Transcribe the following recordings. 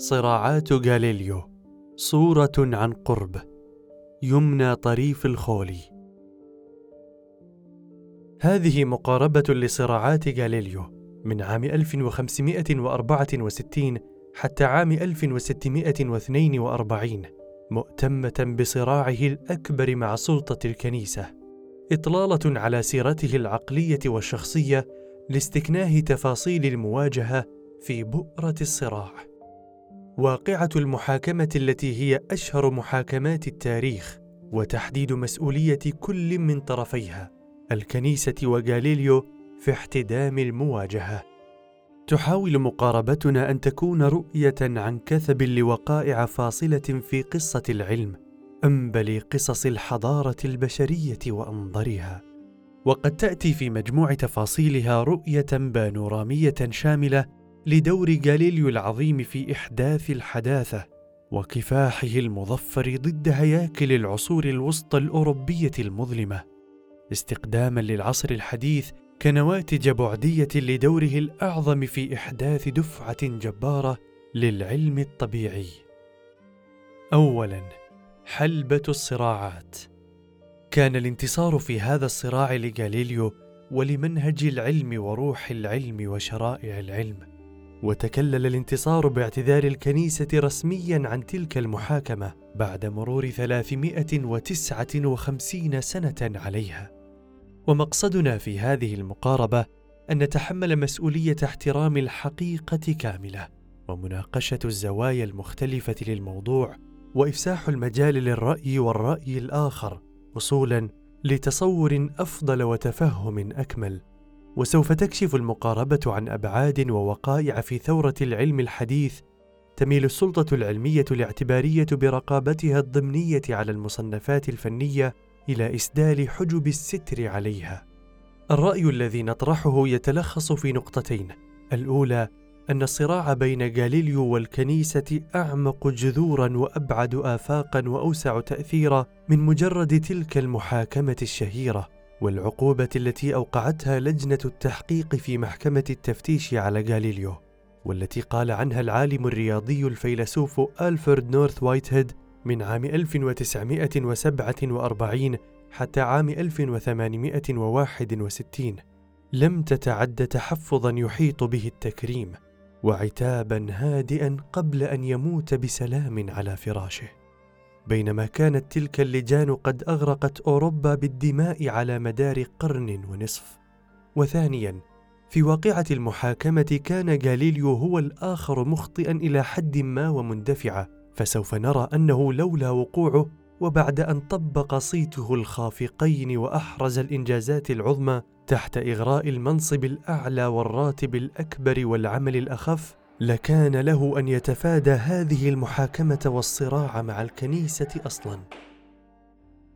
صراعات غاليليو صورة عن قرب يمنى طريف الخولي هذه مقاربة لصراعات غاليليو من عام 1564 حتى عام 1642 مؤتمة بصراعه الأكبر مع سلطة الكنيسة. إطلالة على سيرته العقلية والشخصية لاستكناه تفاصيل المواجهة في بؤرة الصراع. واقعة المحاكمة التي هي أشهر محاكمات التاريخ وتحديد مسؤولية كل من طرفيها الكنيسة وغاليليو في احتدام المواجهة. تحاول مقاربتنا أن تكون رؤية عن كثب لوقائع فاصلة في قصة العلم أنبل قصص الحضارة البشرية وأنظرها. وقد تأتي في مجموع تفاصيلها رؤية بانورامية شاملة لدور غاليليو العظيم في إحداث الحداثة وكفاحه المظفر ضد هياكل العصور الوسطى الأوروبية المظلمة. استقداما للعصر الحديث كنواتج بعدية لدوره الأعظم في إحداث دفعة جبارة للعلم الطبيعي. اولا حلبة الصراعات. كان الانتصار في هذا الصراع لغاليليو ولمنهج العلم وروح العلم وشرائع العلم. وتكلل الانتصار باعتذار الكنيسة رسميا عن تلك المحاكمة بعد مرور 359 سنة عليها. ومقصدنا في هذه المقاربة أن نتحمل مسؤولية احترام الحقيقة كاملة، ومناقشة الزوايا المختلفة للموضوع، وإفساح المجال للرأي والرأي الآخر، وصولا لتصور أفضل وتفهم أكمل. وسوف تكشف المقاربة عن أبعاد ووقائع في ثورة العلم الحديث تميل السلطة العلمية الاعتبارية برقابتها الضمنية على المصنفات الفنية إلى إسدال حجب الستر عليها. الرأي الذي نطرحه يتلخص في نقطتين. الأولى أن الصراع بين غاليليو والكنيسة أعمق جذورا وأبعد آفاقا وأوسع تأثيرا من مجرد تلك المحاكمة الشهيرة. والعقوبة التي أوقعتها لجنة التحقيق في محكمة التفتيش على غاليليو والتي قال عنها العالم الرياضي الفيلسوف ألفرد نورث وايتهيد من عام 1947 حتى عام 1861 لم تتعد تحفظا يحيط به التكريم وعتابا هادئا قبل أن يموت بسلام على فراشه. بينما كانت تلك اللجان قد أغرقت أوروبا بالدماء على مدار قرن ونصف. وثانيا في واقعة المحاكمة كان غاليليو هو الآخر مخطئا إلى حد ما ومندفعا فسوف نرى أنه لولا وقوعه وبعد أن طبق صيته الخافقين وأحرز الإنجازات العظمى تحت إغراء المنصب الأعلى والراتب الأكبر والعمل الأخف لكان له أن يتفادى هذه المحاكمة والصراع مع الكنيسة أصلا.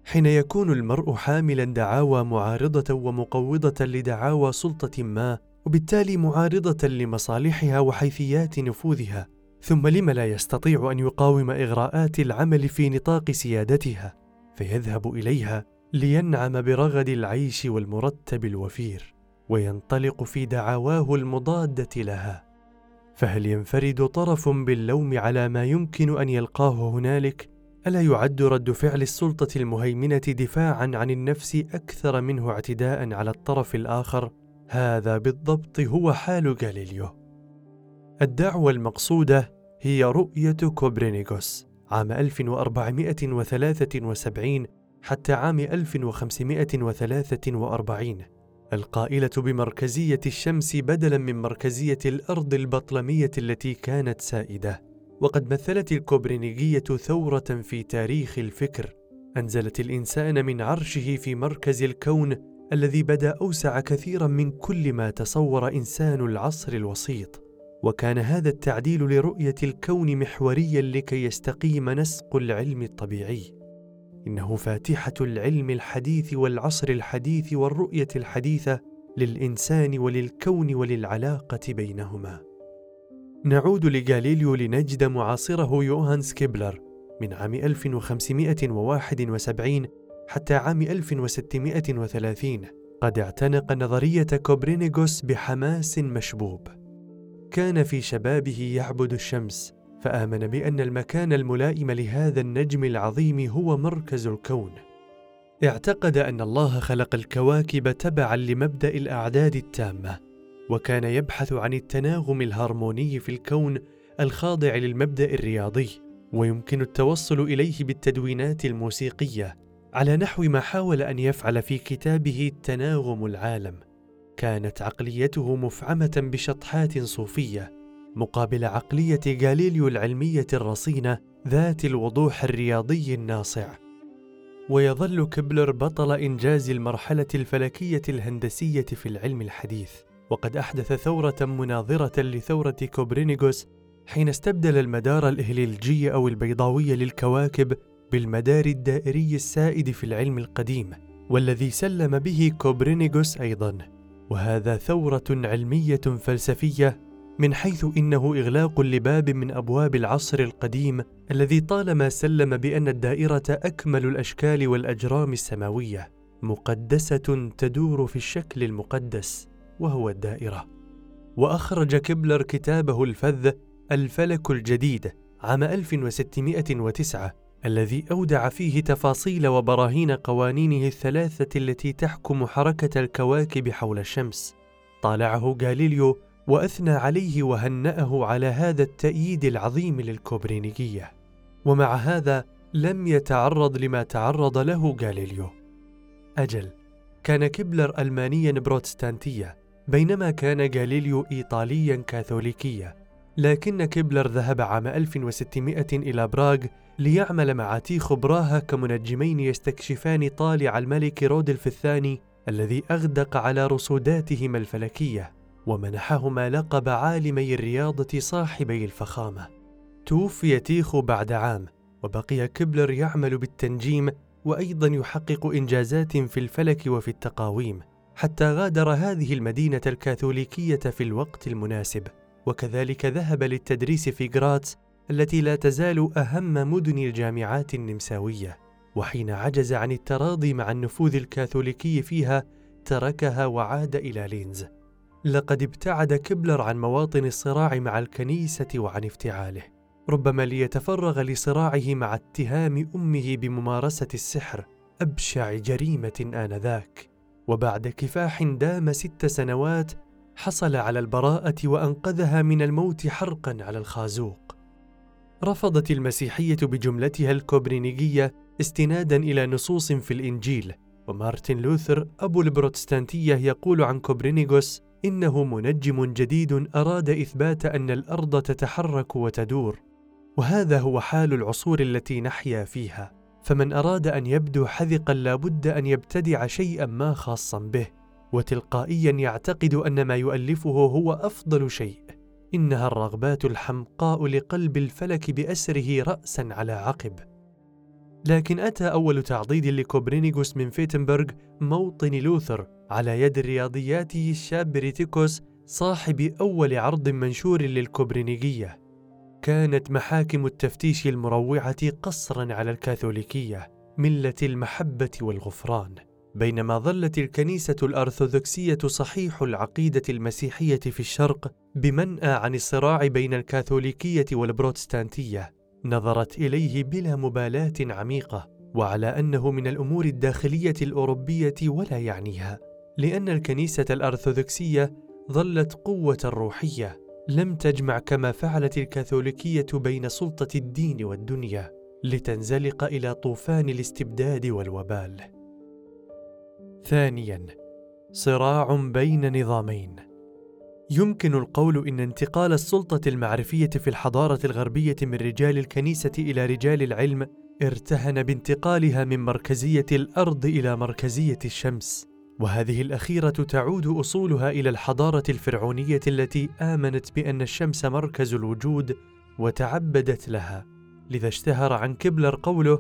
حين يكون المرء حاملا دعاوى معارضة ومقوضة لدعاوى سلطة ما وبالتالي معارضة لمصالحها وحيثيات نفوذها ثم لم لا يستطيع أن يقاوم إغراءات العمل في نطاق سيادتها فيذهب إليها لينعم برغد العيش والمرتب الوفير وينطلق في دعاواه المضادة لها. فهل ينفرد طرف باللوم على ما يمكن أن يلقاه هنالك؟ ألا يعد رد فعل السلطة المهيمنة دفاعا عن النفس أكثر منه اعتداء على الطرف الآخر؟ هذا بالضبط هو حال غاليليو. الدعوة المقصودة هي رؤية كوبرينيغوس عام 1473 حتى عام 1543 القائلة بمركزية الشمس بدلا من مركزية الأرض البطلمية التي كانت سائدة. وقد مثلت الكوبرينيجيه ثورة في تاريخ الفكر. أنزلت الإنسان من عرشه في مركز الكون الذي بدأ أوسع كثيرا من كل ما تصور إنسان العصر الوسيط. وكان هذا التعديل لرؤية الكون محوريا لكي يستقيم نسق العلم الطبيعي. إنه فاتحة العلم الحديث والعصر الحديث والرؤية الحديثة للإنسان وللكون وللعلاقة بينهما نعود لغاليليو لنجد معاصره يوهانس كيبلر من عام 1571 حتى عام 1630 قد اعتنق نظرية كوبرنيكوس بحماس مشبوب. كان في شبابه يعبد الشمس، فآمن بأن المكان الملائم لهذا النجم العظيم هو مركز الكون. اعتقد أن الله خلق الكواكب تبعا لمبدأ الأعداد التامة وكان يبحث عن التناغم الهارموني في الكون الخاضع للمبدأ الرياضي ويمكن التوصل إليه بالتدوينات الموسيقية على نحو ما حاول أن يفعل في كتابه تناغم العالم. كانت عقليته مفعمة بشطحات صوفية مقابل عقلية غاليليو العلمية الرصينة ذات الوضوح الرياضي الناصع. ويظل كبلر بطل إنجاز المرحلة الفلكية الهندسية في العلم الحديث. وقد أحدث ثورة مناظرة لثورة كوبرنيكوس حين استبدل المدار الإهليلجي أو البيضاوي للكواكب بالمدار الدائري السائد في العلم القديم والذي سلم به كوبرنيكوس أيضا. وهذا ثورة علمية فلسفية من حيث إنه إغلاق لباب من أبواب العصر القديم الذي طالما سلم بأن الدائرة أكمل الأشكال والأجرام السماوية مقدسة تدور في الشكل المقدس وهو الدائرة وأخرج كبلر كتابه الفذ الفلك الجديد عام 1609 الذي أودع فيه تفاصيل وبراهين قوانينه الثلاثة التي تحكم حركة الكواكب حول الشمس. طالعه غاليليو وأثنى عليه وهنأه على هذا التأييد العظيم للكوبرينيكية. ومع هذا لم يتعرض لما تعرض له غاليليو. أجل، كان كبلر ألمانيا بروتستانتيا، بينما كان غاليليو إيطاليا كاثوليكيا. لكن كيبلر ذهب عام 1600 إلى براغ ليعمل مع تيخو براها كمنجمين يستكشفان طالع الملك رودلف الثاني الذي أغدق على رصوداتهما الفلكية ومنحهما لقب عالمي الرياضة صاحبي الفخامة. توفي تيخو بعد عام وبقي كيبلر يعمل بالتنجيم وأيضا يحقق إنجازات في الفلك وفي التقاويم حتى غادر هذه المدينة الكاثوليكية في الوقت المناسب. وكذلك ذهب للتدريس في غراتس التي لا تزال أهم مدن الجامعات النمساوية. وحين عجز عن التراضي مع النفوذ الكاثوليكي فيها تركها وعاد إلى لينز. لقد ابتعد كبلر عن مواطن الصراع مع الكنيسة وعن افتعاله ربما ليتفرغ لصراعه مع اتهام أمه بممارسة السحر أبشع جريمة آنذاك وبعد كفاح دام ست سنوات حصل على البراءة وأنقذها من الموت حرقا على الخازوق. رفضت المسيحية بجملتها الكوبرينيجية استنادا إلى نصوص في الإنجيل، ومارتن لوثر أبو البروتستانتية يقول عن كوبرينيغوس إنه منجم جديد أراد إثبات أن الأرض تتحرك وتدور، وهذا هو حال العصور التي نحيا فيها، فمن أراد أن يبدو حذقا لابد أن يبتدع شيئا ما خاصا به. وتلقائيا يعتقد أن ما يؤلفه هو أفضل شيء إنها الرغبات الحمقاء لقلب الفلك بأسره راسا على عقب لكن أتى أول تعضيد لكوبرينيغوس من فيتنبرغ موطن لوثر على يد الرياضياتي الشاب ريتيكوس صاحب أول عرض منشور للكوبرينيغيه كانت محاكم التفتيش المروعة قصرا على الكاثوليكية ملة المحبة والغفران. بينما ظلت الكنيسة الأرثوذكسية صحيح العقيدة المسيحية في الشرق بمنأى عن الصراع بين الكاثوليكية والبروتستانتية، نظرت إليه بلا مبالاة عميقة، وعلى أنه من الأمور الداخلية الأوروبية ولا يعنيها، لأن الكنيسة الأرثوذكسية ظلت قوة روحية، لم تجمع كما فعلت الكاثوليكية بين سلطة الدين والدنيا، لتنزلق إلى طوفان الاستبداد والوبال. ثانيا صراع بين نظامين يمكن القول إن انتقال السلطة المعرفية في الحضارة الغربية من رجال الكنيسة إلى رجال العلم ارتهن بانتقالها من مركزية الأرض إلى مركزية الشمس وهذه الأخيرة تعود أصولها إلى الحضارة الفرعونية التي آمنت بأن الشمس مركز الوجود وتعبدت لها. لذا اشتهر عن كبلر قوله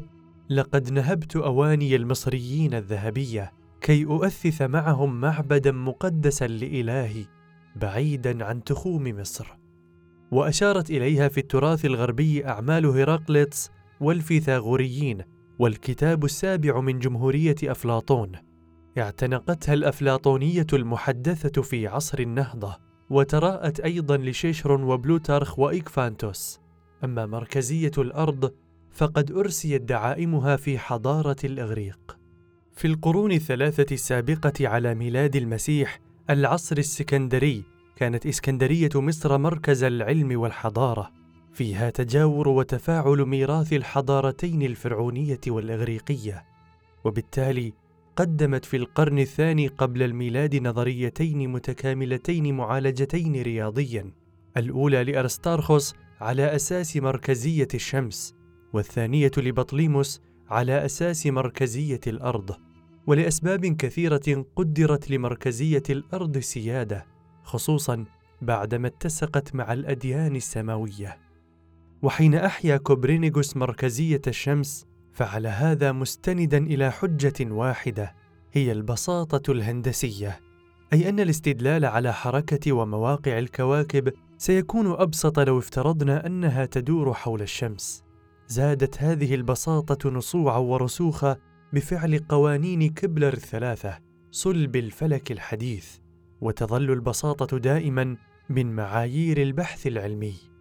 لقد نهبت أواني المصريين الذهبية كي أؤثث معهم معبدا مقدسا لإلهي بعيدا عن تخوم مصر وأشارت إليها في التراث الغربي أعمال هيراقليتس والفيثاغوريين والكتاب السابع من جمهورية أفلاطون. اعتنقتها الأفلاطونية المحدثة في عصر النهضة وتراءت أيضا لشيشرون وبلوتارخ وإيكفانتوس أما مركزية الأرض فقد أرسيت دعائمها في حضارة الإغريق. في القرون الثلاثة السابقة على ميلاد المسيح، العصر السكندري، كانت إسكندرية مصر مركز العلم والحضارة. فيها تجاور وتفاعل ميراث الحضارتين الفرعونية والإغريقية. وبالتالي قدمت في القرن الثاني قبل الميلاد نظريتين متكاملتين معالجتين رياضيا الأولى لأرستارخوس على أساس مركزية الشمس والثانية لبطليموس على أساس مركزية الأرض. ولأسباب كثيرة قدرت لمركزية الأرض سيادة خصوصا بعدما اتسقت مع الأديان السماوية. وحين أحيا كوبرينيغوس مركزية الشمس فعل هذا مستندا إلى حجة واحدة هي البساطة الهندسية. أي أن الاستدلال على حركة ومواقع الكواكب سيكون أبسط لو افترضنا أنها تدور حول الشمس. زادت هذه البساطة نصوعا ورسوخا بفعل قوانين كبلر الثلاثة صلب الفلك الحديث وتظل البساطة دائما من معايير البحث العلمي.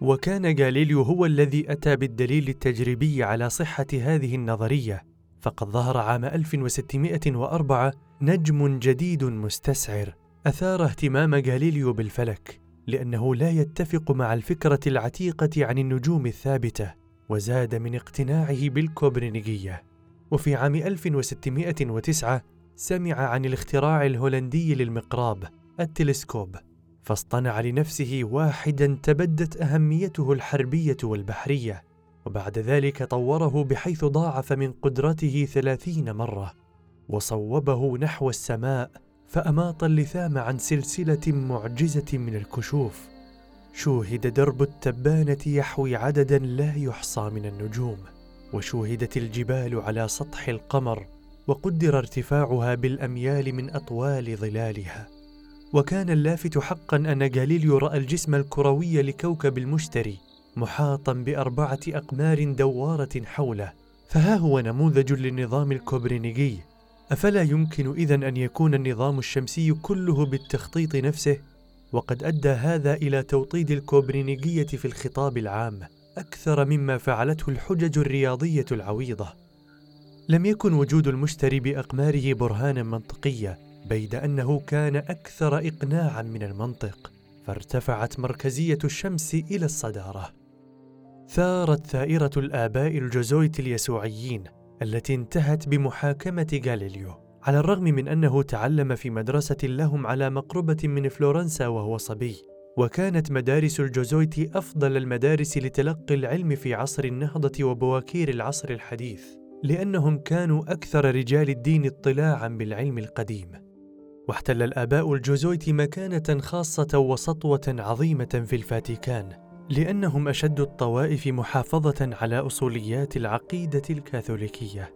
وكان غاليليو هو الذي أتى بالدليل التجريبي على صحة هذه النظرية فقد ظهر عام 1604 نجم جديد مستسعر. أثار اهتمام غاليليو بالفلك لأنه لا يتفق مع الفكرة العتيقة عن النجوم الثابتة وزاد من اقتناعه بالكوبرنيكية وفي عام 1609 سمع عن الاختراع الهولندي للمقراب التلسكوب. فاصطنع لنفسه واحدا تبدت أهميته الحربية والبحرية وبعد ذلك طوره بحيث ضاعف من قدرته ثلاثين مرة وصوبه نحو السماء فأماط اللثام عن سلسلة معجزة من الكشوف. شوهد درب التبانة يحوي عددا لا يحصى من النجوم وشوهدت الجبال على سطح القمر وقدر ارتفاعها بالأميال من أطوال ظلالها. وكان اللافت حقا أن غاليليو رأى الجسم الكروي لكوكب المشتري محاطا بأربعة أقمار دوارة حوله. فها هو نموذج للنظام الكوبرنيكي أفلا يمكن إذن أن يكون النظام الشمسي كله بالتخطيط نفسه؟ وقد أدى هذا إلى توطيد الكوبرنيكية في الخطاب العام أكثر مما فعلته الحجج الرياضية العويضة. لم يكن وجود المشتري بأقماره برهانا منطقيا. بيد أنه كان أكثر اقناعا من المنطق فارتفعت مركزية الشمس إلى الصدارة. ثارت ثائرة الآباء الجوزويت اليسوعيين التي انتهت بمحاكمة غاليليو على الرغم من أنه تعلم في مدرسة لهم على مقربة من فلورنسا وهو صبي. وكانت مدارس الجوزويت أفضل المدارس لتلقي العلم في عصر النهضة وبواكير العصر الحديث لأنهم كانوا أكثر رجال الدين اطلاعا بالعلم القديم. واحتل الآباء الجوزويت مكانة خاصة وسطوة عظيمة في الفاتيكان لأنهم أشد الطوائف محافظة على أصوليات العقيدة الكاثوليكية.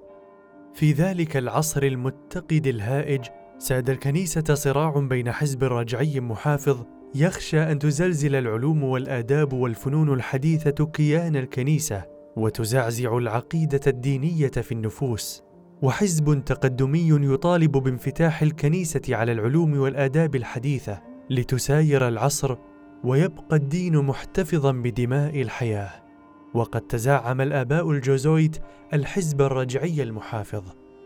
في ذلك العصر المتقد الهائج ساد الكنيسة صراع بين حزب رجعي محافظ يخشى أن تزلزل العلوم والآداب والفنون الحديثة كيان الكنيسة وتزعزع العقيدة الدينية في النفوس وحزب تقدمي يطالب بانفتاح الكنيسة على العلوم والآداب الحديثة لتساير العصر ويبقى الدين محتفظا بدماء الحياة. وقد تزعم الآباء الجزويت الحزب الرجعي المحافظ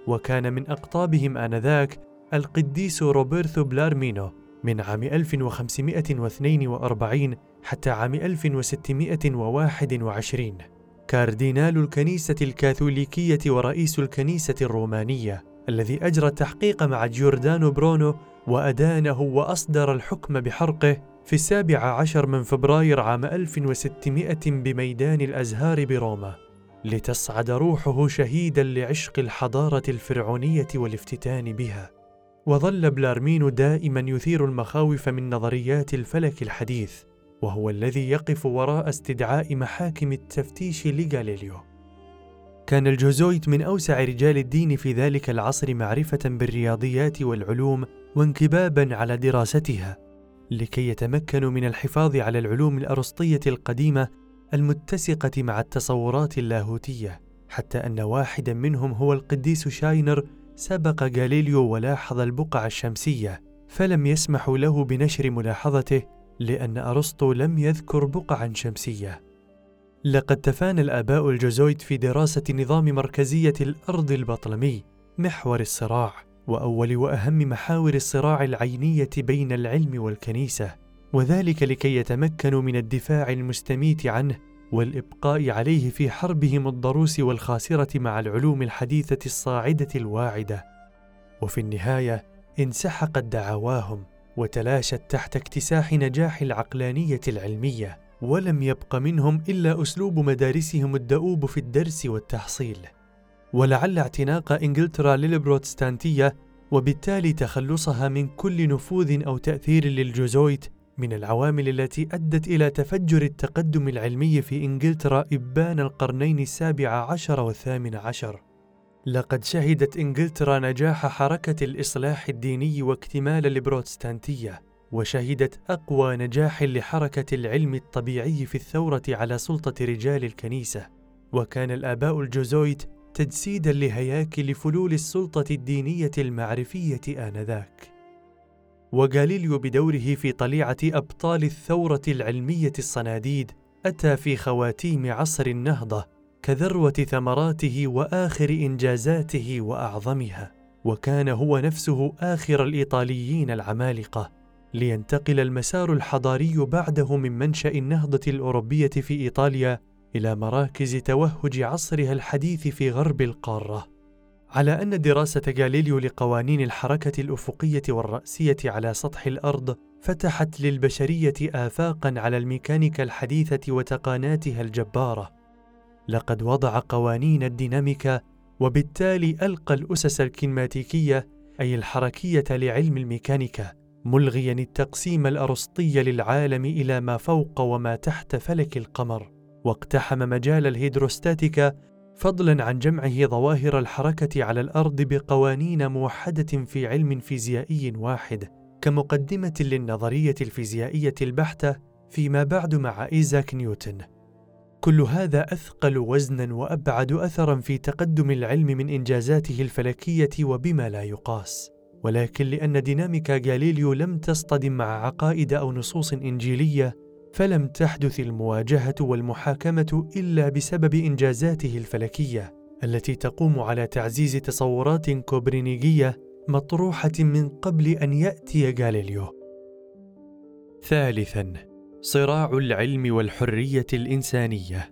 وكان من أقطابهم آنذاك القديس روبرتو بيلارمينو من عام 1542 حتى عام 1621 كاردينال الكنيسة الكاثوليكية ورئيس الكنيسة الرومانية الذي أجرى التحقيق مع جيوردانو برونو وأدانه وأصدر الحكم بحرقه في السابع عشر من فبراير عام 1600 بميدان الأزهار بروما لتصعد روحه شهيدا لعشق الحضارة الفرعونية والافتتان بها. وظل بيلارمين دائما يثير المخاوف من نظريات الفلك الحديث. وهو الذي يقف وراء استدعاء محاكم التفتيش لغاليليو. كان الجوزويت من أوسع رجال الدين في ذلك العصر معرفة بالرياضيات والعلوم وانكبابا على دراستها لكي يتمكنوا من الحفاظ على العلوم الأرسطية القديمة المتسقة مع التصورات اللاهوتية حتى أن واحدا منهم هو القديس شاينر سبق غاليليو ولاحظ البقع الشمسية فلم يسمحوا له بنشر ملاحظته لأن أرسطو لم يذكر بقعا شمسية. لقد تفانى الآباء الجوزويت في دراسة نظام مركزية الأرض البطلمي محور الصراع وأول وأهم محاور الصراع العينية بين العلم والكنيسة وذلك لكي يتمكنوا من الدفاع المستميت عنه والإبقاء عليه في حربهم الضروس والخاسرة مع العلوم الحديثة الصاعدة الواعدة. وفي النهاية انسحقت دعواهم. وتلاشت تحت اكتساح نجاح العقلانية العلمية ولم يبق منهم إلا أسلوب مدارسهم الدؤوب في الدرس والتحصيل. ولعل اعتناق إنجلترا للبروتستانتية وبالتالي تخلصها من كل نفوذ أو تأثير للجوزويت من العوامل التي أدت إلى تفجر التقدم العلمي في إنجلترا إبان القرنين السابع عشر والثامن عشر. لقد شهدت إنجلترا نجاح حركة الإصلاح الديني واكتمال البروتستانتية وشهدت أقوى نجاح لحركة العلم الطبيعي في الثورة على سلطة رجال الكنيسة. وكان الآباء الجوزويت تجسيدا لهياكل فلول السلطة الدينية المعرفية آنذاك. وغاليليو بدوره في طليعة أبطال الثورة العلمية الصناديد أتى في خواتيم عصر النهضة كذروة ثمراته وآخر إنجازاته وأعظمها وكان هو نفسه آخر الإيطاليين العمالقة. لينتقل المسار الحضاري بعده من منشأ النهضة الأوروبية في إيطاليا إلى مراكز توهج عصرها الحديث في غرب القارة. على أن دراسة غاليليو لقوانين الحركة الأفقية والرأسية على سطح الأرض فتحت للبشرية افاقا على الميكانيكا الحديثة وتقاناتها الجبارة. لقد وضع قوانين الديناميكا وبالتالي ألقى الأسس الكينماتيكية أي الحركية لعلم الميكانيكا ملغيا التقسيم الأرسطي للعالم إلى ما فوق وما تحت فلك القمر. واقتحم مجال الهيدروستاتيكا فضلا عن جمعه ظواهر الحركة على الأرض بقوانين موحدة في علم فيزيائي واحد كمقدمة للنظرية الفيزيائية البحتة فيما بعد مع إيزاك نيوتن. كل هذا أثقل وزنا وأبعد أثرا في تقدم العلم من إنجازاته الفلكية وبما لا يقاس ولكن لأن ديناميكا غاليليو لم تصطدم مع عقائد أو نصوص إنجيلية فلم تحدث المواجهة والمحاكمة إلا بسبب إنجازاته الفلكية التي تقوم على تعزيز تصورات كوبرنيكية مطروحة من قبل أن يأتي غاليليو. ثالثاً: صراع العلم والحرية الإنسانية.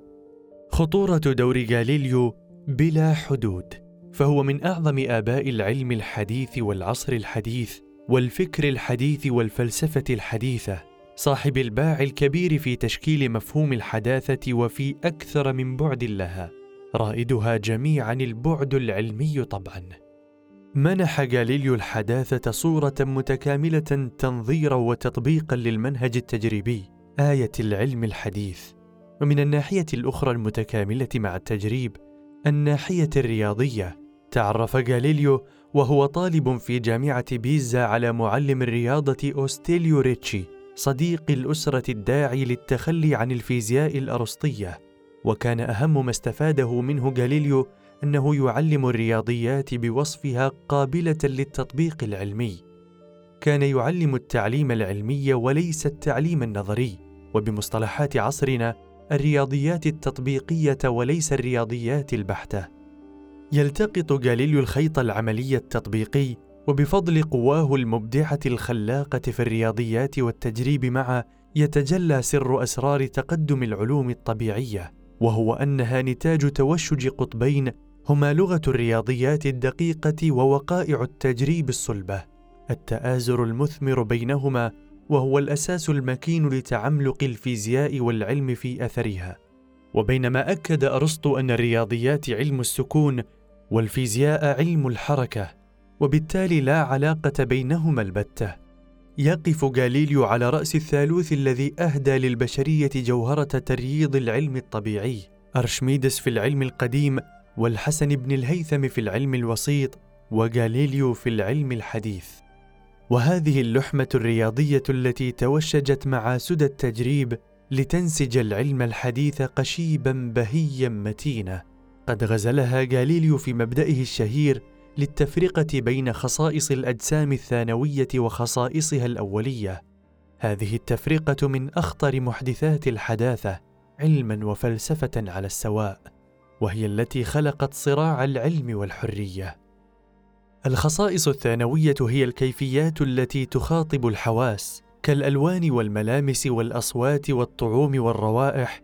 خطورة دور غاليليو بلا حدود. فهو من أعظم آباء العلم الحديث والعصر الحديث والفكر الحديث والفلسفة الحديثة صاحب الباع الكبير في تشكيل مفهوم الحداثة وفي أكثر من بعد لها رائدها جميعا البعد العلمي طبعا منح غاليليو الحداثة صورة متكاملة تنظيرا وتطبيقا للمنهج التجريبي آية العلم الحديث. ومن الناحية الأخرى المتكاملة مع التجريب الناحية الرياضية. تعرف غاليليو وهو طالب في جامعة بيزا على معلم الرياضة أوستيليو ريتشي صديق الأسرة الداعي للتخلي عن الفيزياء الأرسطية. وكان أهم ما استفاده منه غاليليو أنه يعلم الرياضيات بوصفها قابلة للتطبيق العلمي. كان يعلم التعليم العلمي وليس التعليم النظري وبمصطلحات عصرنا الرياضيات التطبيقية وليس الرياضيات البحتة. يلتقط غاليليو الخيط العملي التطبيقي وبفضل قواه المبدعة الخلاقة في الرياضيات والتجريب معا يتجلى سر أسرار تقدم العلوم الطبيعية وهو أنها نتاج توشج قطبين هما لغة الرياضيات الدقيقة ووقائع التجريب الصلبة. التآزر المثمر بينهما وهو الأساس المكين لتعملق الفيزياء والعلم في أثرها. وبينما أكد أرسطو أن الرياضيات علم السكون والفيزياء علم الحركة وبالتالي لا علاقة بينهما البتة. يقف غاليليو على رأس الثالوث الذي أهدى للبشرية جوهرة ترييض العلم الطبيعي. أرشميدس في العلم القديم والحسن بن الهيثم في العلم الوسيط وغاليليو في العلم الحديث. وهذه اللحمة الرياضية التي توشجت مع سدى التجريب لتنسج العلم الحديث قشيبا بهيا متينا قد غزلها غاليليو في مبدئه الشهير للتفرقة بين خصائص الأجسام الثانوية وخصائصها الأولية. هذه التفرقة من أخطر محدثات الحداثة علما وفلسفة على السواء وهي التي خلقت صراع العلم والحرية. الخصائص الثانوية هي الكيفيات التي تخاطب الحواس كالألوان والملامس والأصوات والطعوم والروائح.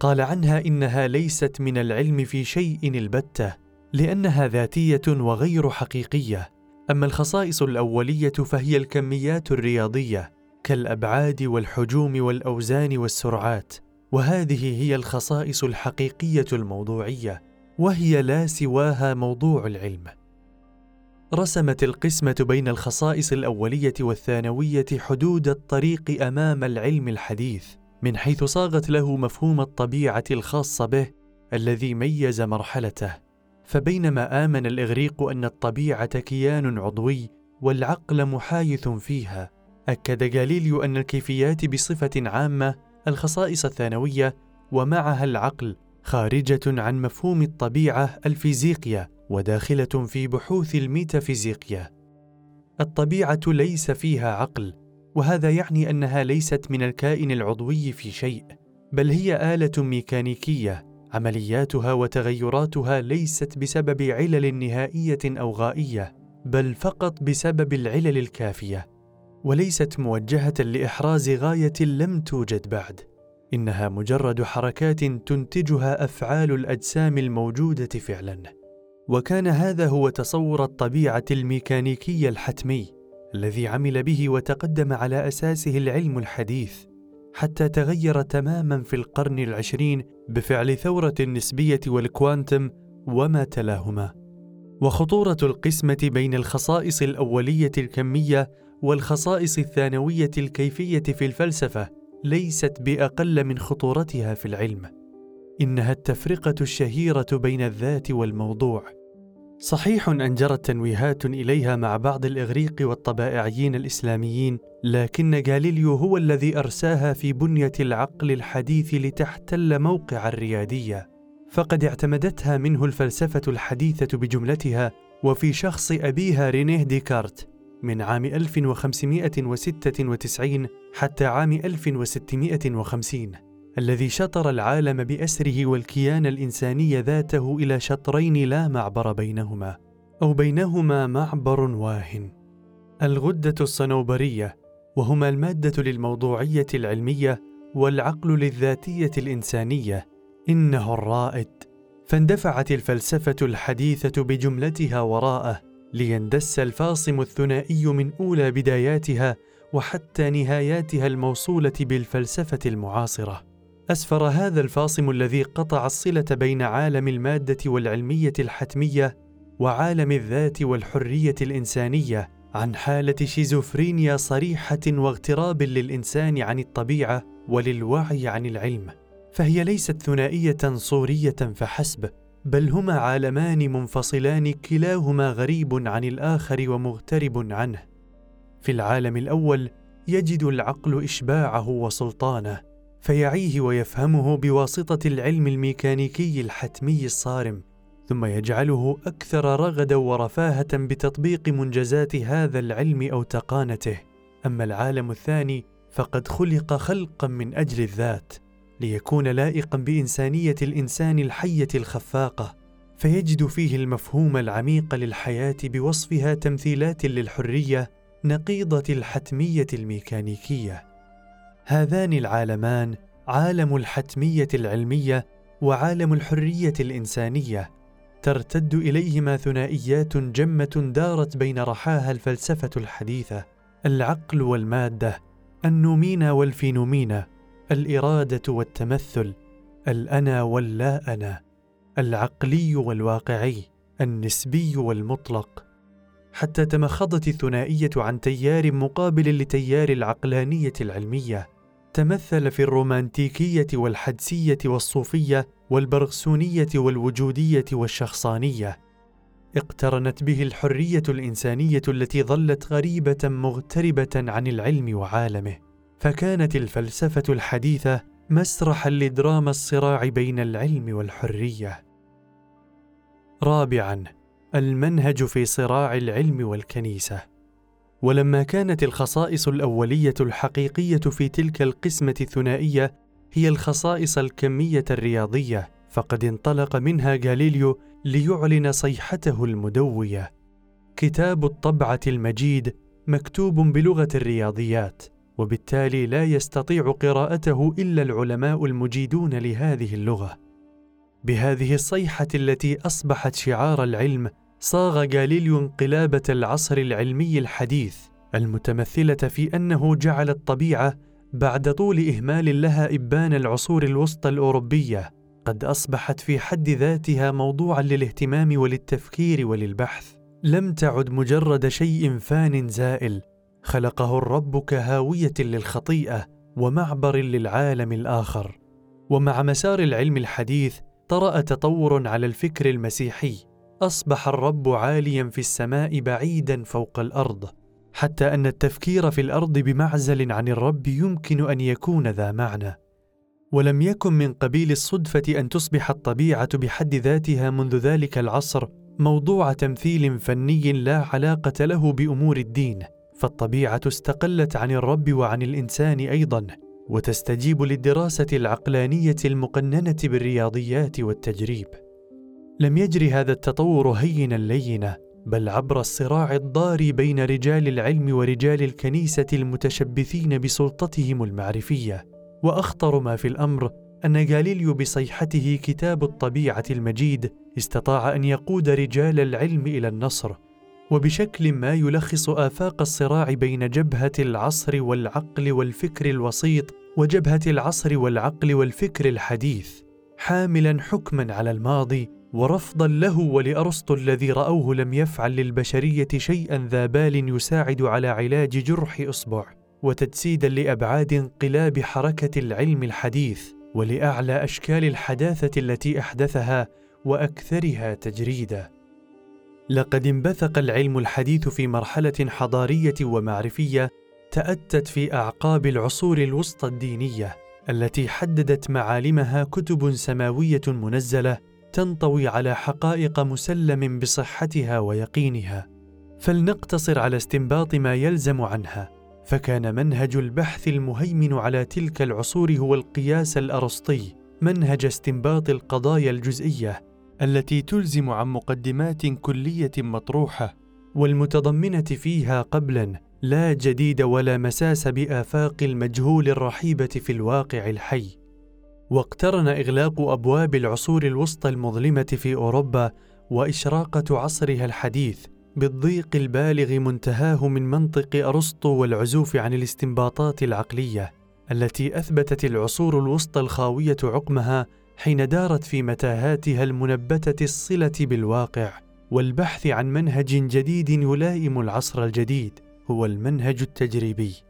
قال عنها إنها ليست من العلم في شيء البتة لأنها ذاتية وغير حقيقية. أما الخصائص الأولية فهي الكميات الرياضية كالأبعاد والحجوم والأوزان والسرعات. وهذه هي الخصائص الحقيقية الموضوعية وهي لا سواها موضوع العلم. رسمت القسمة بين الخصائص الأولية والثانوية حدود الطريق أمام العلم الحديث من حيث صاغت له مفهوم الطبيعة الخاص به الذي ميز مرحلته. فبينما آمن الإغريق أن الطبيعة كيان عضوي والعقل محايث فيها أكد جاليليو أن الكيفيات بصفة عامة الخصائص الثانوية ومعها العقل خارجة عن مفهوم الطبيعة الفيزيقية. وداخلة في بحوث الميتافيزيقيا. الطبيعة ليس فيها عقل وهذا يعني أنها ليست من الكائن العضوي في شيء بل هي آلة ميكانيكية عملياتها وتغيراتها ليست بسبب علل نهائية أو غائية بل فقط بسبب العلل الكافية وليست موجهة لإحراز غاية لم توجد بعد. إنها مجرد حركات تنتجها أفعال الأجسام الموجودة فعلا. وكان هذا هو تصور الطبيعة الميكانيكي الحتمي الذي عمل به وتقدم على أساسه العلم الحديث حتى تغير تماما في القرن العشرين بفعل ثورة النسبية والكوانتم وما تلاهما. وخطورة القسمة بين الخصائص الأولية الكمية والخصائص الثانوية الكيفية في الفلسفة ليست بأقل من خطورتها في العلم. إنها التفرقة الشهيرة بين الذات والموضوع. صحيح أن جرت تنويهات إليها مع بعض الإغريق والطبائعيين الإسلاميين لكن جاليليو هو الذي أرساها في بنية العقل الحديث لتحتل موقع الريادية. فقد اعتمدتها منه الفلسفة الحديثة بجملتها وفي شخص أبيها رينيه ديكارت من عام 1596 حتى عام 1650 الذي شطر العالم بأسره والكيان الإنساني ذاته إلى شطرين لا معبر بينهما أو بينهما معبر واهن. الغدة الصنوبرية وهما المادة للموضوعية العلمية والعقل للذاتية الإنسانية إنه الرائد. فاندفعت الفلسفة الحديثة بجملتها وراءه ليندس الفاصم الثنائي من أولى بداياتها وحتى نهاياتها الموصولة بالفلسفة المعاصرة. أسفر هذا الفاصم الذي قطع الصلة بين عالم المادة والعلية الحتمية وعالم الذات والحرية الإنسانية عن حالة شيزوفرينيا صريحة واغتراب للإنسان عن الطبيعة وللوعي عن العلم. فهي ليست ثنائية صورية فحسب بل هما عالمان منفصلان كلاهما غريب عن الآخر ومغترب عنه. في العالم الأول يجد العقل إشباعه وسلطانه فيعيه ويفهمه بواسطة العلم الميكانيكي الحتمي الصارم ثم يجعله أكثر رغدا ورفاهة بتطبيق منجزات هذا العلم أو تقانته. أما العالم الثاني فقد خلق خلقا من أجل الذات ليكون لائقا بإنسانية الإنسان الحية الخفاقة فيجد فيه المفهوم العميق للحياة بوصفها تمثيلات للحرية نقيضة الحتمية الميكانيكية. هذان العالمان عالم الحتمية العلمية وعالم الحرية الإنسانية. ترتد إليهما ثنائيات جمة دارت بين رحاها الفلسفة الحديثة العقل والمادة النومينا والفينومينا الإرادة والتمثل الأنا واللا أنا العقلي والواقعي النسبي والمطلق. حتى تمخضت الثنائية عن تيار مقابل لتيار العقلانية العلمية. تمثل في الرومانتيكية والحدسية والصوفية والبرغسونية والوجودية والشخصانية. اقترنت به الحرية الإنسانية التي ظلت غريبة مغتربة عن العلم وعالمه. فكانت الفلسفة الحديثة مسرحا لدراما الصراع بين العلم والحرية. رابعا المنهج في صراع العلم والكنيسة. ولما كانت الخصائص الأولية الحقيقية في تلك القسمة الثنائية هي الخصائص الكمية الرياضية فقد انطلق منها غاليليو ليعلن صيحته المدوية. كتاب الطبعة المجيد مكتوب بلغة الرياضيات وبالتالي لا يستطيع قراءته إلا العلماء المجيدون لهذه اللغة. بهذه الصيحة التي أصبحت شعار العلم صاغ غاليليو انقلابة العصر العلمي الحديث المتمثلة في أنه جعل الطبيعة بعد طول إهمال لها إبان العصور الوسطى الأوروبية. قد أصبحت في حد ذاتها موضوعا للاهتمام وللتفكير وللبحث. لم تعد مجرد شيء فان زائل. خلقه الرب كهاوية للخطيئة ومعبر للعالم الآخر. ومع مسار العلم الحديث طرأ تطور على الفكر المسيحي. أصبح الرب عاليا في السماء بعيدا فوق الأرض حتى أن التفكير في الأرض بمعزل عن الرب يمكن أن يكون ذا معنى. ولم يكن من قبيل الصدفة أن تصبح الطبيعة بحد ذاتها منذ ذلك العصر موضوع تمثيل فني لا علاقة له بأمور الدين فالطبيعة استقلت عن الرب وعن الإنسان أيضا وتستجيب للدراسة العقلانية المقننة بالرياضيات والتجريب. لم يجر هذا التطور هينا لينا بل عبر الصراع الضاري بين رجال العلم ورجال الكنيسة المتشبثين بسلطتهم المعرفية. وأخطر ما في الأمر أن غاليليو بصيحته كتاب الطبيعة المجيد استطاع أن يقود رجال العلم إلى النصر. وبشكل ما يلخص آفاق الصراع بين جبهة العصر والعقل والفكر الوسيط وجبهة العصر والعقل والفكر الحديث حاملا حكما على الماضي ورفضا له ولأرسطو الذي رأوه لم يفعل للبشرية شيئا ذا بال يساعد على علاج جرح إصبع وتجسيدا لأبعاد انقلاب حركة العلم الحديث ولأعلى أشكال الحداثة التي أحدثها وأكثرها تجريدا. لقد انبثق العلم الحديث في مرحلة حضارية ومعرفية تأتت في أعقاب العصور الوسطى الدينية التي حددت معالمها كتب سماوية منزلة تنطوي على حقائق مسلم بصحتها ويقينها. فلنقتصر على استنباط ما يلزم عنها. فكان منهج البحث المهيمن على تلك العصور هو القياس الأرسطي منهج استنباط القضايا الجزئية التي تلزم عن مقدمات كلية مطروحة والمتضمنة فيها قبلا لا جديد ولا مساس بآفاق المجهول الرحيبة في الواقع الحي. واقترن إغلاق أبواب العصور الوسطى المظلمة في أوروبا وإشراقة عصرها الحديث بالضيق البالغ منتهاه من منطق أرسطو والعزوف عن الاستنباطات العقلية التي أثبتت العصور الوسطى الخاوية عقمها حين دارت في متاهاتها المنبتة الصلة بالواقع والبحث عن منهج جديد يلائم العصر الجديد هو المنهج التجريبي.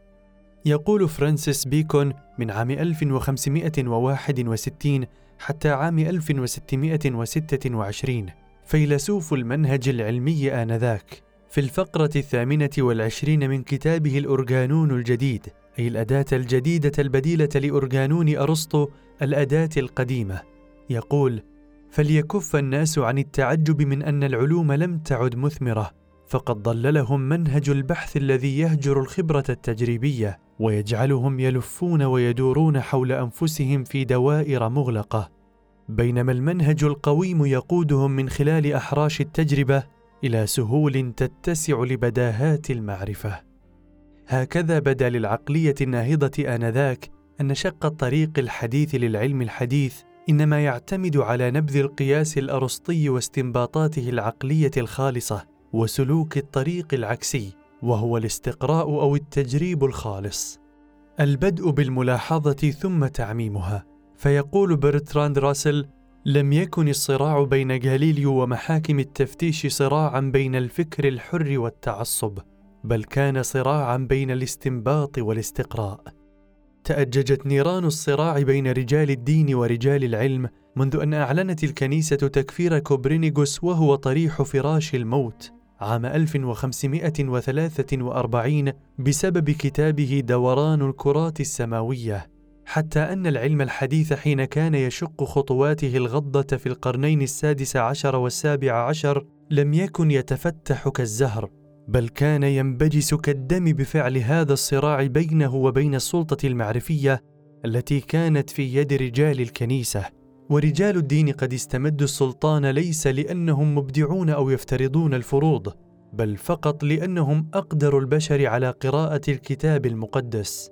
يقول فرانسيس بيكون من عام 1561 حتى عام 1626 فيلسوف المنهج العلمي آنذاك. في الفقرة الثامنة والعشرين من كتابه الأورجانون الجديد أي الأداة الجديدة البديلة لأورجانون أرسطو الأداة القديمة. يقول فليكف الناس عن التعجب من أن العلوم لم تعد مثمرة فقد ضللهم منهج البحث الذي يهجر الخبرة التجريبية. ويجعلهم يلفون ويدورون حول أنفسهم في دوائر مغلقة. بينما المنهج القويم يقودهم من خلال أحراش التجربة إلى سهول تتسع لبداهات المعرفة. هكذا بدا للعقلية الناهضة آنذاك أن شق الطريق الحديث للعلم الحديث إنما يعتمد على نبذ القياس الأرسطي واستنباطاته العقلية الخالصة وسلوك الطريق العكسي. وهو الاستقراء أو التجريب الخالص. البدء بالملاحظة ثم تعميمها. فيقول برتراند راسل لم يكن الصراع بين غاليليو ومحاكم التفتيش صراعا بين الفكر الحر والتعصب بل كان صراعا بين الاستنباط والاستقراء. تأججت نيران الصراع بين رجال الدين ورجال العلم منذ أن أعلنت الكنيسة تكفير كوبرنيكوس وهو طريح فراش الموت. عام 1543 بسبب كتابه دوران الكرات السماوية حتى أن العلم الحديث حين كان يشق خطواته الغضة في القرنين السادس عشر والسابع عشر لم يكن يتفتح كالزهر بل كان ينبجس كالدم بفعل هذا الصراع بينه وبين السلطة المعرفية التي كانت في يد رجال الكنيسة. ورجال الدين قد استمدوا السلطان ليس لأنهم مبدعون أو يفترضون الفروض بل فقط لأنهم أقدر البشر على قراءة الكتاب المقدس.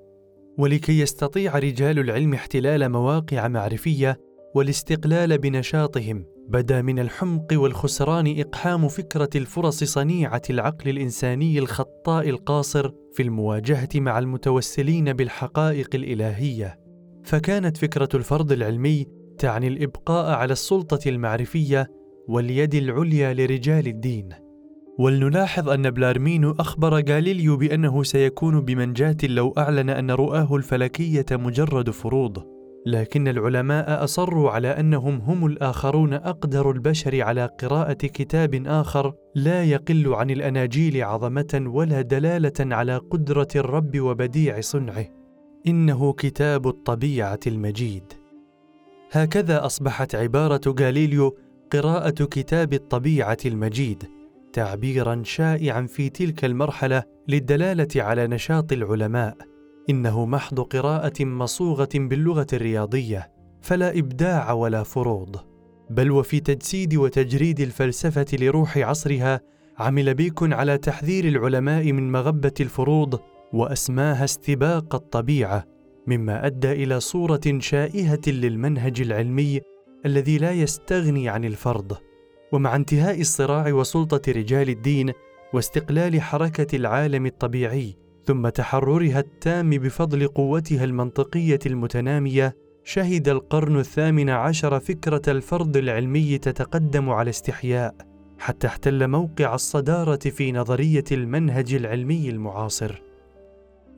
ولكي يستطيع رجال العلم احتلال مواقع معرفية والاستقلال بنشاطهم بدا من الحمق والخسران إقحام فكرة الفرص صنيعة العقل الإنساني الخطاء القاصر في المواجهة مع المتوسلين بالحقائق الإلهية. فكانت فكرة الفرض العلمي تعني الإبقاء على السلطة المعرفية واليد العليا لرجال الدين ولنلاحظ أن بلارمينو أخبر غاليليو بأنه سيكون بمنجاة لو أعلن أن رؤاه الفلكية مجرد فروض، لكن العلماء أصروا على أنهم هم الآخرون أقدر البشر على قراءة كتاب آخر لا يقل عن الأناجيل عظمة ولا دلالة على قدرة الرب وبديع صنعه. إنه كتاب الطبيعة المجيد. هكذا أصبحت عبارة غاليليو قراءة كتاب الطبيعة المجيد تعبيرا شائعا في تلك المرحلة للدلالة على نشاط العلماء. إنه محض قراءة مصوغة باللغة الرياضية فلا إبداع ولا فروض. بل وفي تجسيد وتجريد الفلسفة لروح عصرها عمل بيكون على تحذير العلماء من مغبة الفروض وأسماها استباق الطبيعة. مما أدى إلى صورة شائهة للمنهج العلمي الذي لا يستغني عن الفرض. ومع انتهاء الصراع وسلطة رجال الدين واستقلال حركة العالم الطبيعي ثم تحررها التام بفضل قوتها المنطقية المتنامية شهد القرن الثامن عشر فكرة الفرض العلمي تتقدم على استحياء حتى احتل موقع الصدارة في نظرية المنهج العلمي المعاصر.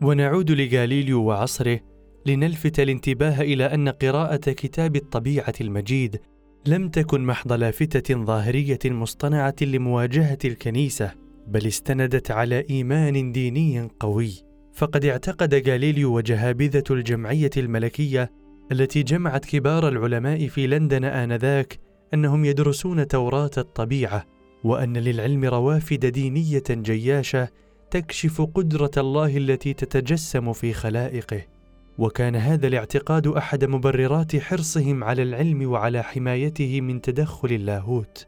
ونعود لغاليليو وعصره لنلفت الانتباه إلى أن قراءة كتاب الطبيعة المجيد لم تكن محض لافتة ظاهرية مصطنعة لمواجهة الكنيسة بل استندت على إيمان ديني قوي. فقد اعتقد غاليليو وجهابذة الجمعية الملكية التي جمعت كبار العلماء في لندن آنذاك أنهم يدرسون توراه الطبيعة وأن للعلم روافد دينية جياشة تكشف قدرة الله التي تتجسم في خلائقه. وكان هذا الاعتقاد أحد مبررات حرصهم على العلم وعلى حمايته من تدخل اللاهوت.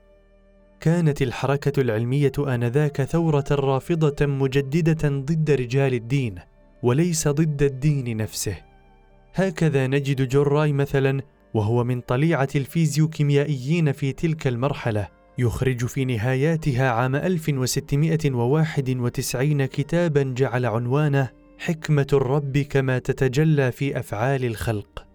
كانت الحركة العلمية آنذاك ثورة رافضة مجددة ضد رجال الدين وليس ضد الدين نفسه. هكذا نجد جوراي مثلا وهو من طليعة الفيزيوكيميائيين في تلك المرحلة يخرج في نهاياتها عام 1691 كتابا جعل عنوانه حكمة الرب كما تتجلى في أفعال الخلق.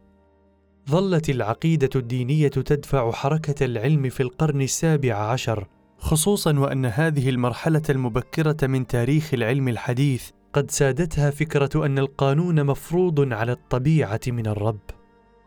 ظلت العقيدة الدينية تدفع حركة العلم في القرن السابع عشر خصوصا وأن هذه المرحلة المبكرة من تاريخ العلم الحديث قد سادتها فكرة أن القانون مفروض على الطبيعة من الرب.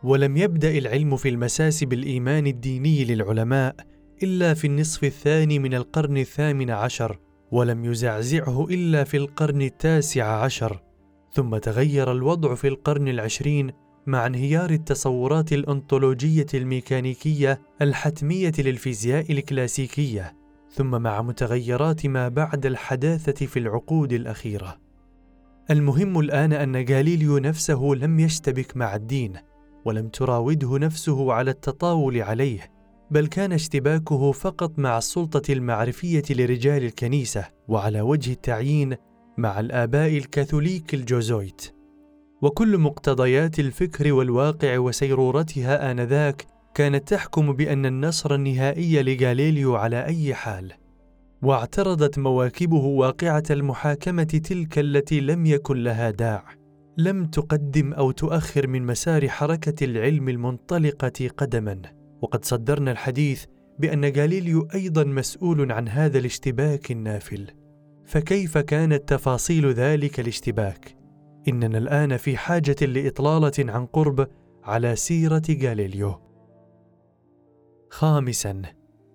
ولم يبدأ العلم في المساس بالإيمان الديني للعلماء إلا في النصف الثاني من القرن الثامن عشر ولم يزعزعه إلا في القرن التاسع عشر. ثم تغير الوضع في القرن العشرين مع انهيار التصورات الأنطولوجية الميكانيكية الحتمية للفيزياء الكلاسيكية ثم مع متغيرات ما بعد الحداثة في العقود الأخيرة. المهم الآن أن غاليليو نفسه لم يشتبك مع الدين ولم تراوده نفسه على التطاول عليه بل كان اشتباكه فقط مع السلطة المعرفية لرجال الكنيسة وعلى وجه التعيين مع الآباء الكاثوليك الجوزويت وكل مقتضيات الفكر والواقع وسيرورتها آنذاك كانت تحكم بأن النصر النهائي لغاليليو على أي حال واعترضت مواكبه واقعة المحاكمة تلك التي لم يكن لها داع لم تقدم أو تؤخر من مسار حركة العلم المنطلقة قدما. وقد صدرنا الحديث بأن غاليليو أيضا مسؤول عن هذا الاشتباك النافل. فكيف كانت تفاصيل ذلك الاشتباك إننا الآن في حاجة لإطلالة عن قرب على سيرة غاليليو. خامسا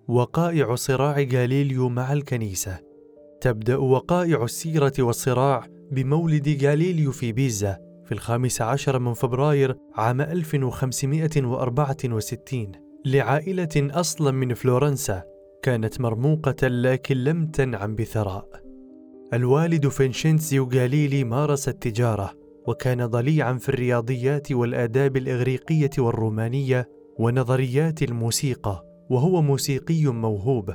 وقائع صراع غاليليو مع الكنيسة. تبدأ وقائع السيرة والصراع بمولد غاليليو في بيزا في الخامس عشر من فبراير عام 1564 لعائلة أصلا من فلورنسا كانت مرموقة لكن لم تنعم بثراء. الوالد فينشينزيو غاليلي مارس التجارة وكان ضليعا في الرياضيات والآداب الإغريقية والرومانية ونظريات الموسيقى وهو موسيقي موهوب.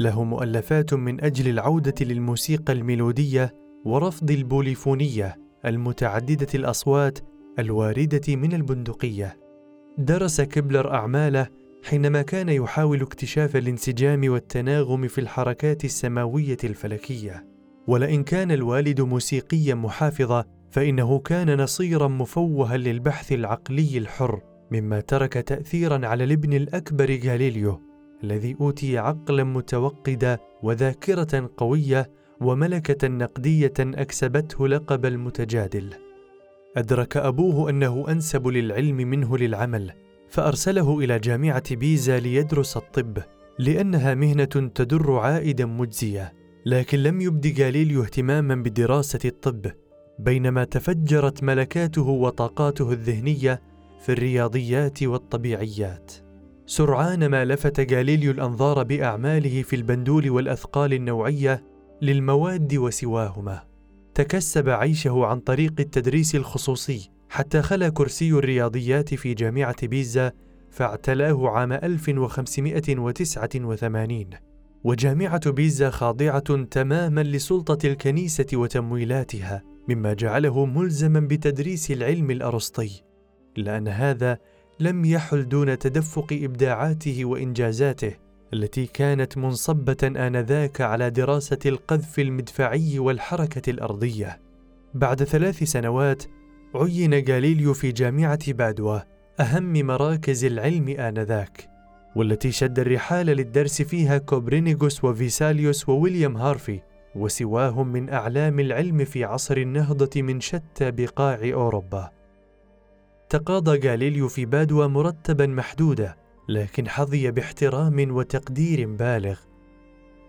له مؤلفات من أجل العودة للموسيقى الميلودية ورفض البوليفونية المتعددة الأصوات الواردة من البندقية. درس كبلر أعماله حينما كان يحاول اكتشاف الانسجام والتناغم في الحركات السماوية الفلكية. ولئن كان الوالد موسيقيا محافظا فإنه كان نصيرا مفوها للبحث العقلي الحر مما ترك تأثيرا على الابن الأكبر غاليليو الذي أوتي عقلا متوقدا وذاكرة قوية وملكة نقدية أكسبته لقب المتجادل. أدرك أبوه أنه أنسب للعلم منه للعمل فأرسله إلى جامعة بيزا ليدرس الطب لأنها مهنة تدر عائدا مجزية. لكن لم يبد غاليليو اهتماما بدراسة الطب بينما تفجرت ملكاته وطاقاته الذهنية في الرياضيات والطبيعيات. سرعان ما لفت غاليليو الأنظار بأعماله في البندول والأثقال النوعية للمواد وسواهما. تكسب عيشه عن طريق التدريس الخصوصي حتى خلا كرسي الرياضيات في جامعة بيزا فاعتلاه عام 1589 وجامعة بيزا خاضعة تماما لسلطة الكنيسة وتمويلاتها مما جعله ملزما بتدريس العلم الأرسطي إلا أن هذا لم يحل دون تدفق إبداعاته وإنجازاته التي كانت منصبة آنذاك على دراسة القذف المدفعي والحركة الأرضية. بعد ثلاث سنوات عين غاليليو في جامعة بادوا أهم مراكز العلم آنذاك، والتي شد الرحال للدرس فيها كوبرينيغوس وفيساليوس وويليام هارفي، وسواهم من أعلام العلم في عصر النهضة من شتى بقاع أوروبا. تقاضى غاليليو في بادوا مرتبا محدودا لكن حظي باحترام وتقدير بالغ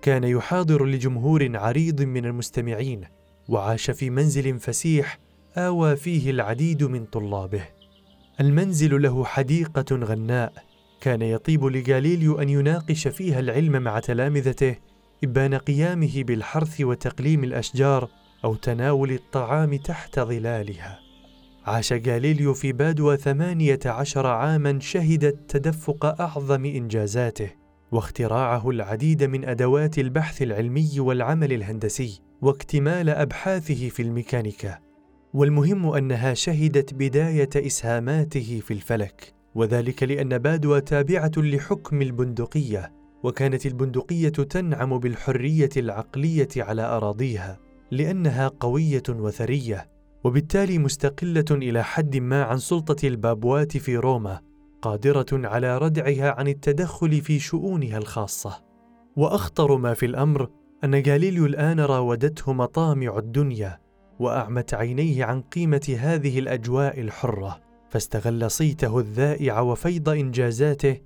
كان يحاضر لجمهور عريض من المستمعين وعاش في منزل فسيح آوى فيه العديد من طلابه المنزل له حديقة غناء كان يطيب لغاليليو أن يناقش فيها العلم مع تلامذته إبان قيامه بالحرث وتقليم الأشجار أو تناول الطعام تحت ظلالها. عاش غاليليو في بادوا ثمانية عشر عاما شهدت تدفق أعظم إنجازاته واختراعه العديد من أدوات البحث العلمي والعمل الهندسي واكتمال أبحاثه في الميكانيكا. والمهم أنها شهدت بداية إسهاماته في الفلك. وذلك لأن بادوا تابعة لحكم البندقية وكانت البندقية تنعم بالحرية العقلية على أراضيها لأنها قوية وثرية وبالتالي مستقلة إلى حد ما عن سلطة البابوات في روما قادرة على ردعها عن التدخل في شؤونها الخاصة. وأخطر ما في الأمر أن غاليليو الآن راودته مطامع الدنيا وأعمت عينيه عن قيمة هذه الأجواء الحرة. فاستغل صيته الذائع وفيض إنجازاته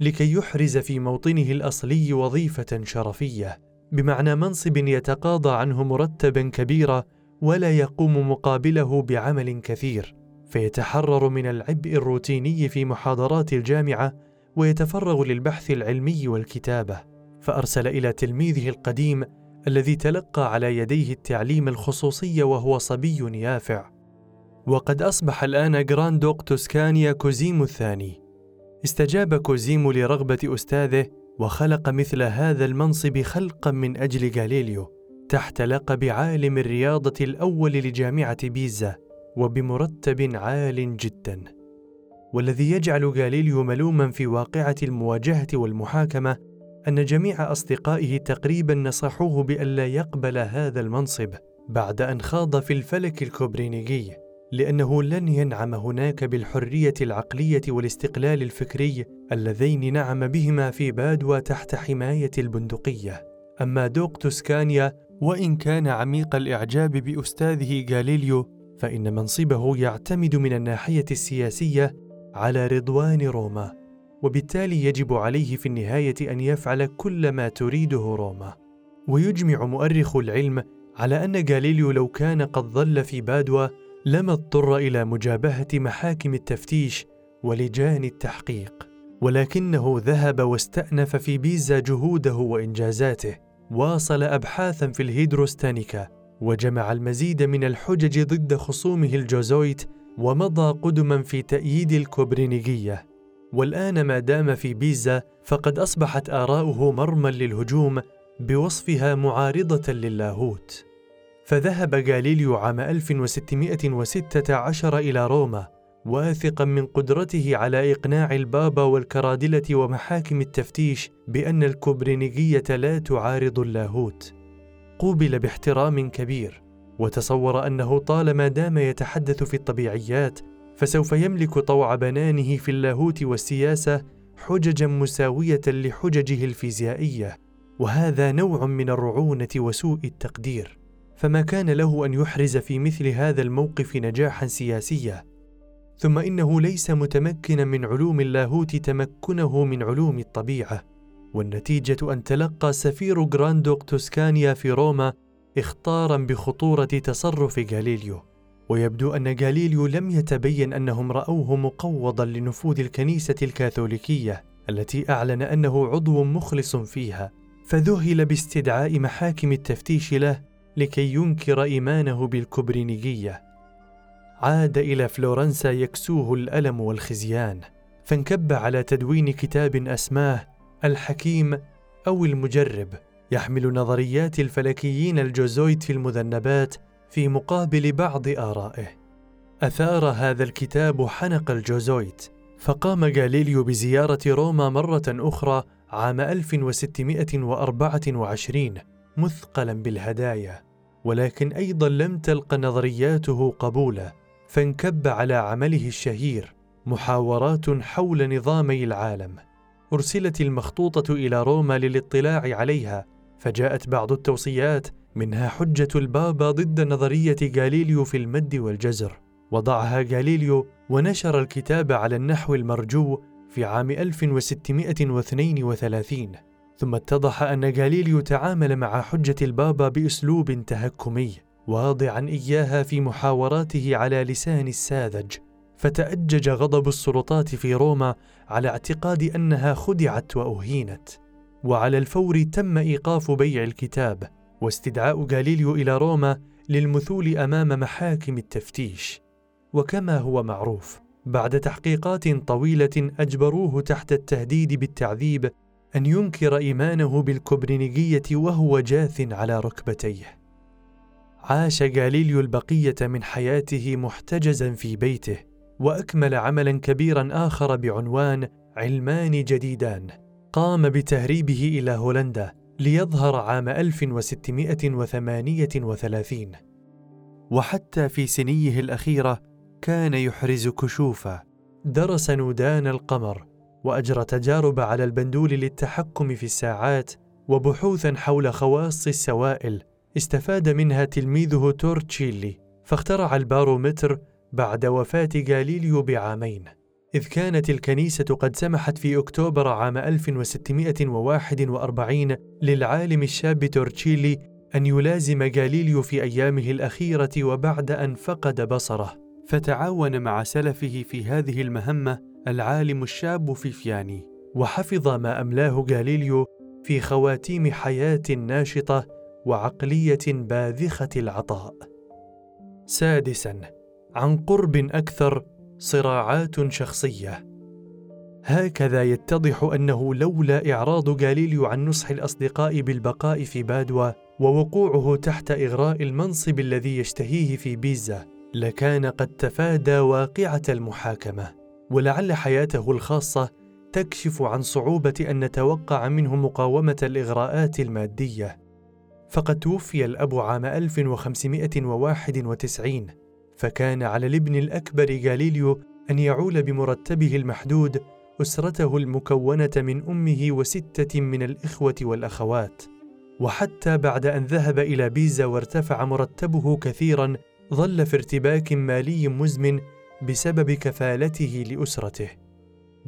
لكي يحرز في موطنه الأصلي وظيفة شرفية بمعنى منصب يتقاضى عنه مرتبا كبيرا ولا يقوم مقابله بعمل كثير فيتحرر من العبء الروتيني في محاضرات الجامعة ويتفرغ للبحث العلمي والكتابة فأرسل إلى تلميذه القديم الذي تلقى على يديه التعليم الخصوصي وهو صبي يافع. وقد أصبح الآن جراندوق توسكانيا كوزيمو الثاني. استجاب كوزيمو لرغبة أستاذه وخلق مثل هذا المنصب خلقا من أجل غاليليو تحت لقب عالم الرياضة الأول لجامعة بيزا وبمرتب عال جدا. والذي يجعل غاليليو ملوما في واقعة المواجهة والمحاكمة أن جميع أصدقائه تقريبا نصحوه بألا يقبل هذا المنصب بعد أن خاض في الفلك الكوبرينيكي. لأنه لن ينعم هناك بالحرية العقلية والاستقلال الفكري اللذين نعم بهما في بادوا تحت حماية البندقية. أما دوق توسكانيا وإن كان عميق الإعجاب بأستاذه غاليليو فإن منصبه يعتمد من الناحية السياسية على رضوان روما وبالتالي يجب عليه في النهاية أن يفعل كل ما تريده روما. ويجمع مؤرخ العلم على أن غاليليو لو كان قد ظل في بادوا لما اضطر إلى مجابهة محاكم التفتيش ولجان التحقيق ولكنه ذهب واستأنف في بيزا جهوده وإنجازاته. واصل أبحاثا في الهيدروستانيكا وجمع المزيد من الحجج ضد خصومه الجوزويت ومضى قدما في تأييد الكوبرينيجية. والآن ما دام في بيزا فقد أصبحت آراؤه مرمى للهجوم بوصفها معارضة للاهوت. فذهب غاليليو عام 1616 إلى روما واثقا من قدرته على إقناع البابا والكرادلة ومحاكم التفتيش بأن الكوبرينيجية لا تعارض اللاهوت. قوبل باحترام كبير وتصور أنه طالما دام يتحدث في الطبيعيات فسوف يملك طوع بنانه في اللاهوت والسياسة حججا مساوية لحججه الفيزيائية وهذا نوع من الرعونة وسوء التقدير. فما كان له أن يحرز في مثل هذا الموقف نجاحا سياسيا. ثم إنه ليس متمكنا من علوم اللاهوت تمكنه من علوم الطبيعة. والنتيجة أن تلقى سفير غراندوق توسكانيا في روما اخطارا بخطورة تصرف غاليليو. ويبدو أن غاليليو لم يتبين أنهم رأوه مقوضا لنفوذ الكنيسة الكاثوليكية التي أعلن أنه عضو مخلص فيها. فذهل باستدعاء محاكم التفتيش له لكي ينكر إيمانه بالكبرينيجية عاد إلى فلورنسا يكسوه الألم والخزيان فانكب على تدوين كتاب أسماه الحكيم أو المجرب يحمل نظريات الفلكيين الجوزويت في المذنبات في مقابل بعض آرائه. أثار هذا الكتاب حنق الجوزويت فقام غاليليو بزيارة روما مرة أخرى عام 1624 مثقلا بالهدايا ولكن أيضا لم تلق نظرياته قبولا فانكب على عمله الشهير محاورات حول نظامي العالم. أرسلت المخطوطة إلى روما للاطلاع عليها فجاءت بعض التوصيات منها حجة البابا ضد نظرية غاليليو في المد والجزر. وضعها غاليليو ونشر الكتاب على النحو المرجو في عام 1632 ثم اتضح أن غاليليو تعامل مع حجة البابا بأسلوب تهكمي واضعا إياها في محاوراته على لسان الساذج. فتأجج غضب السلطات في روما على اعتقاد أنها خدعت وأهينت. وعلى الفور تم إيقاف بيع الكتاب واستدعاء غاليليو إلى روما للمثول أمام محاكم التفتيش. وكما هو معروف بعد تحقيقات طويلة أجبروه تحت التهديد بالتعذيب أن ينكر إيمانه بالكوبرينيجية وهو جاث على ركبتيه. عاش غاليليو البقية من حياته محتجزا في بيته وأكمل عملا كبيرا آخر بعنوان علمان جديدان. قام بتهريبه إلى هولندا ليظهر عام 1638 وحتى في سنيه الأخيرة كان يحرز كشوفا. درس نودان القمر. وأجرى تجارب على البندول للتحكم في الساعات وبحوثا حول خواص السوائل. استفاد منها تلميذه تورتشيلي فاخترع البارومتر بعد وفاة غاليليو بعامين. إذ كانت الكنيسة قد سمحت في أكتوبر عام 1641 للعالم الشاب تورتشيلي أن يلازم غاليليو في أيامه الأخيرة وبعد أن فقد بصره. فتعاون مع سلفه في هذه المهمة العالم الشاب فيفياني وحفظ ما أملاه غاليليو في خواتيم حياة ناشطة وعقلية باذخة العطاء. سادساً عن قرب أكثر صراعات شخصية هكذا يتضح أنه لولا إعراض غاليليو عن نصح الأصدقاء بالبقاء في بادوا ووقوعه تحت إغراء المنصب الذي يشتهيه في بيزا لكان قد تفادى واقعة المحاكمة ولعل حياته الخاصة تكشف عن صعوبة أن نتوقع منه مقاومة الإغراءات المادية. فقد توفي الأب عام 1591 فكان على الابن الأكبر غاليليو أن يعول بمرتبه المحدود أسرته المكونة من أمه وستة من الإخوة والأخوات. وحتى بعد أن ذهب إلى بيزا وارتفع مرتبه كثيرا ظل في ارتباك مالي مزمن بسبب كفالته لأسرته.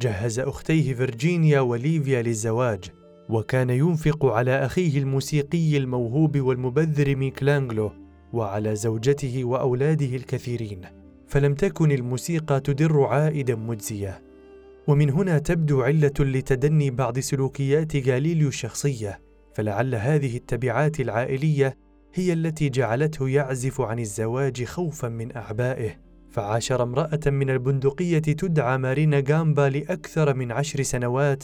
جهز أختيه فيرجينيا وليفيا للزواج وكان ينفق على أخيه الموسيقي الموهوب والمبذر ميكلانجلو وعلى زوجته وأولاده الكثيرين. فلم تكن الموسيقى تدر عائدا مجزيا ومن هنا تبدو علة لتدني بعض سلوكيات غاليليو الشخصية. فلعل هذه التبعات العائلية هي التي جعلته يعزف عن الزواج خوفا من أعبائه. فعاشر امرأة من البندقية تدعى مارينا جامبا لأكثر من عشر سنوات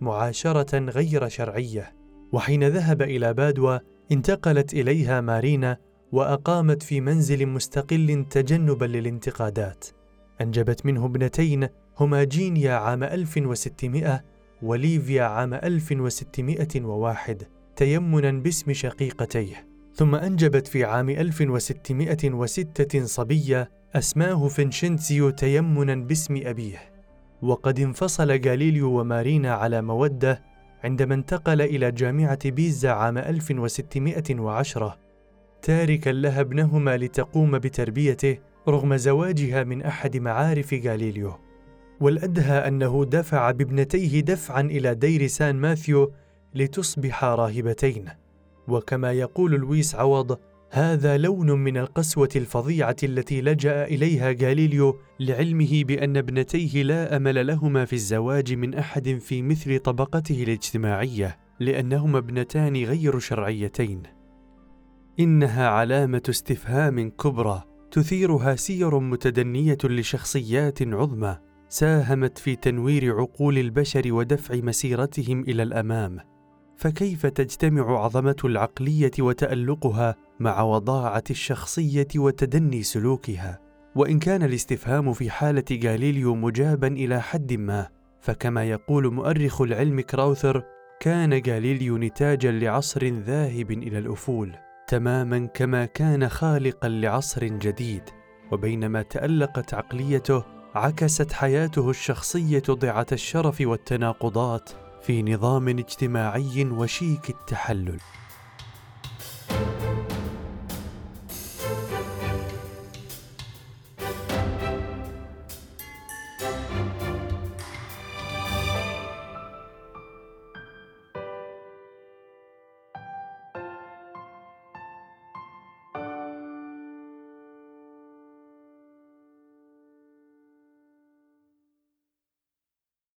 معاشرة غير شرعية. وحين ذهب إلى بادوا انتقلت إليها مارينا وأقامت في منزل مستقل تجنبا للانتقادات. أنجبت منه ابنتين هما جينيا عام 1600 وليفيا عام 1601 تيمنا باسم شقيقتيه. ثم أنجبت في عام 1606 صبية أسماه فينشنتسيو تيمنا باسم أبيه. وقد انفصل غاليليو ومارينا على مودة عندما انتقل إلى جامعة بيزا عام 1610 تاركا لها ابنهما لتقوم بتربيته رغم زواجها من أحد معارف غاليليو. والأدهى أنه دفع بابنتيه دفعا إلى دير سان ماثيو لتصبح راهبتين. وكما يقول لويس عوض هذا لون من القسوة الفظيعة التي لجأ إليها غاليليو لعلمه بأن ابنتيه لا أمل لهما في الزواج من أحد في مثل طبقته الاجتماعية لأنهما ابنتان غير شرعيتين. إنها علامة استفهام كبرى تثيرها سير متدنية لشخصيات عظمى ساهمت في تنوير عقول البشر ودفع مسيرتهم إلى الأمام. فكيف تجتمع عظمة العقلية وتألقها مع وضاعة الشخصية وتدني سلوكها؟ وإن كان الاستفهام في حالة غاليليو مجابا إلى حد ما فكما يقول مؤرخ العلم كراوثر كان غاليليو نتاجا لعصر ذاهب إلى الأفول تماما كما كان خالقا لعصر جديد. وبينما تألقت عقليته عكست حياته الشخصية ضعة الشرف والتناقضات. في نظام اجتماعي وشيك التحلل.